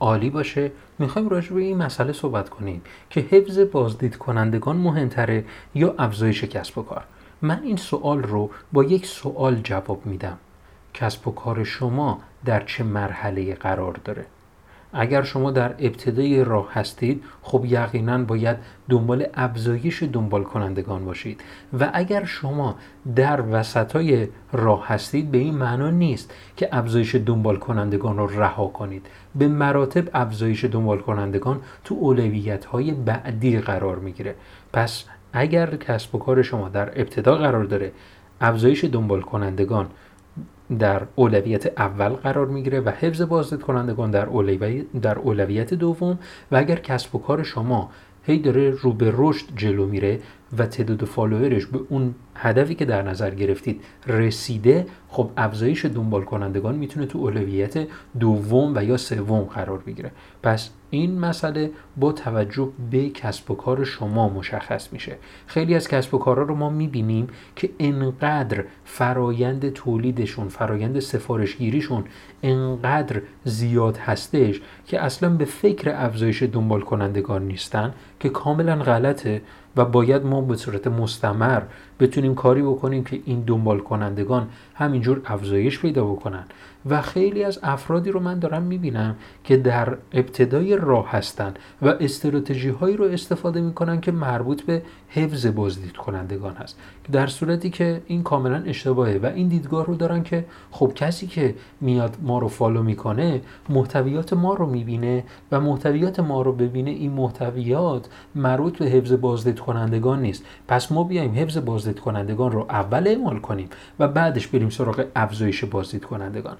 عالی باشه. می‌خوایم راجع به این مسئله صحبت کنیم که حفظ بازدید کنندگان مهمتره یا افزایش کسب و کار. من این سوال رو با یک سوال جواب میدم. کسب و کار شما در چه مرحله قرار داره؟ اگر شما در ابتدای راه هستید خب یقینا باید دنبال افزایش دنبال کنندگان باشید. و اگر شما در وسطای راه هستید به این معنا نیست که افزایش دنبال کنندگان رو رها کنید. به مراتب افزایش دنبال کنندگان تو اولویت های بعدی قرار می‌گیره. پس اگر کسب و کار شما در ابتدا قرار داره افزایش دنبال کنندگان در اولویت اول قرار می‌گیره و حفظ بازدید کنندگان در اولویت, در اولویت دوم و اگر کسب و کار شما هی داره رو به رشد جلو میره و تعداد فالوورش به اون هدفی که در نظر گرفتید رسیده خب افزایش دنبال کنندگان می‌تونه تو اولویت دوم و یا سوم قرار بگیره. پس این مسئله با توجه به کسب و کار شما مشخص میشه. خیلی از کسب و کارها رو ما می‌بینیم که انقدر فرایند تولیدشون فرایند سفارشگیریشون انقدر زیاد هستش که اصلا به فکر افزایش دنبال کنندگان نیستن که کاملا غلطه و باید ما به صورت مستمر بتونیم کاری بکنیم که این دنبال کنندگان همینجور افزایش پیدا بکنن. و خیلی از افرادی رو من دارم می‌بینم که در ابتدای راه هستن و استراتژی هایی رو استفاده می‌کنن که مربوط به حفظ بازدید کنندگان هست. در صورتی که این کاملا اشتباهه و این دیدگاه رو دارن که خب کسی که میاد ما رو فالو می‌کنه محتویات ما رو می‌بینه و محتویات ما رو ببینه این محتویات مربوط به حفظ بازدید کنندگان نیست. پس ما بیایم حفظ بازدید کنندگان رو اول اعمال کنیم و بعدش بریم سراغ افزایش بازدید کنندگان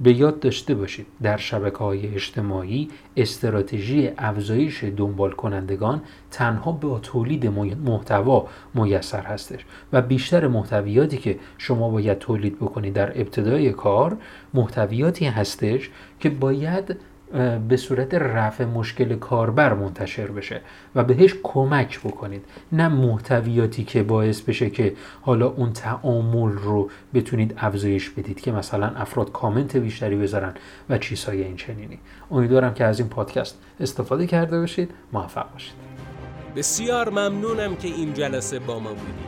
به یاد داشته باشید در شبکه های اجتماعی استراتژی افزایش دنبال کنندگان تنها با تولید محتوا میسر هستش و بیشتر محتویاتی که شما باید تولید بکنید در ابتدای کار محتویاتی هستش که باید به صورت رفع مشکل کاربر منتشر بشه و بهش کمک بکنید. نه محتویاتی که باعث بشه که حالا اون تعامل رو بتونید افزایش بدید که مثلا افراد کامنت بیشتری بذارن و چیزهای این چنینی امیدوارم که از این پادکست استفاده کرده باشید. موفق باشید. بسیار ممنونم که این جلسه با ما بودید.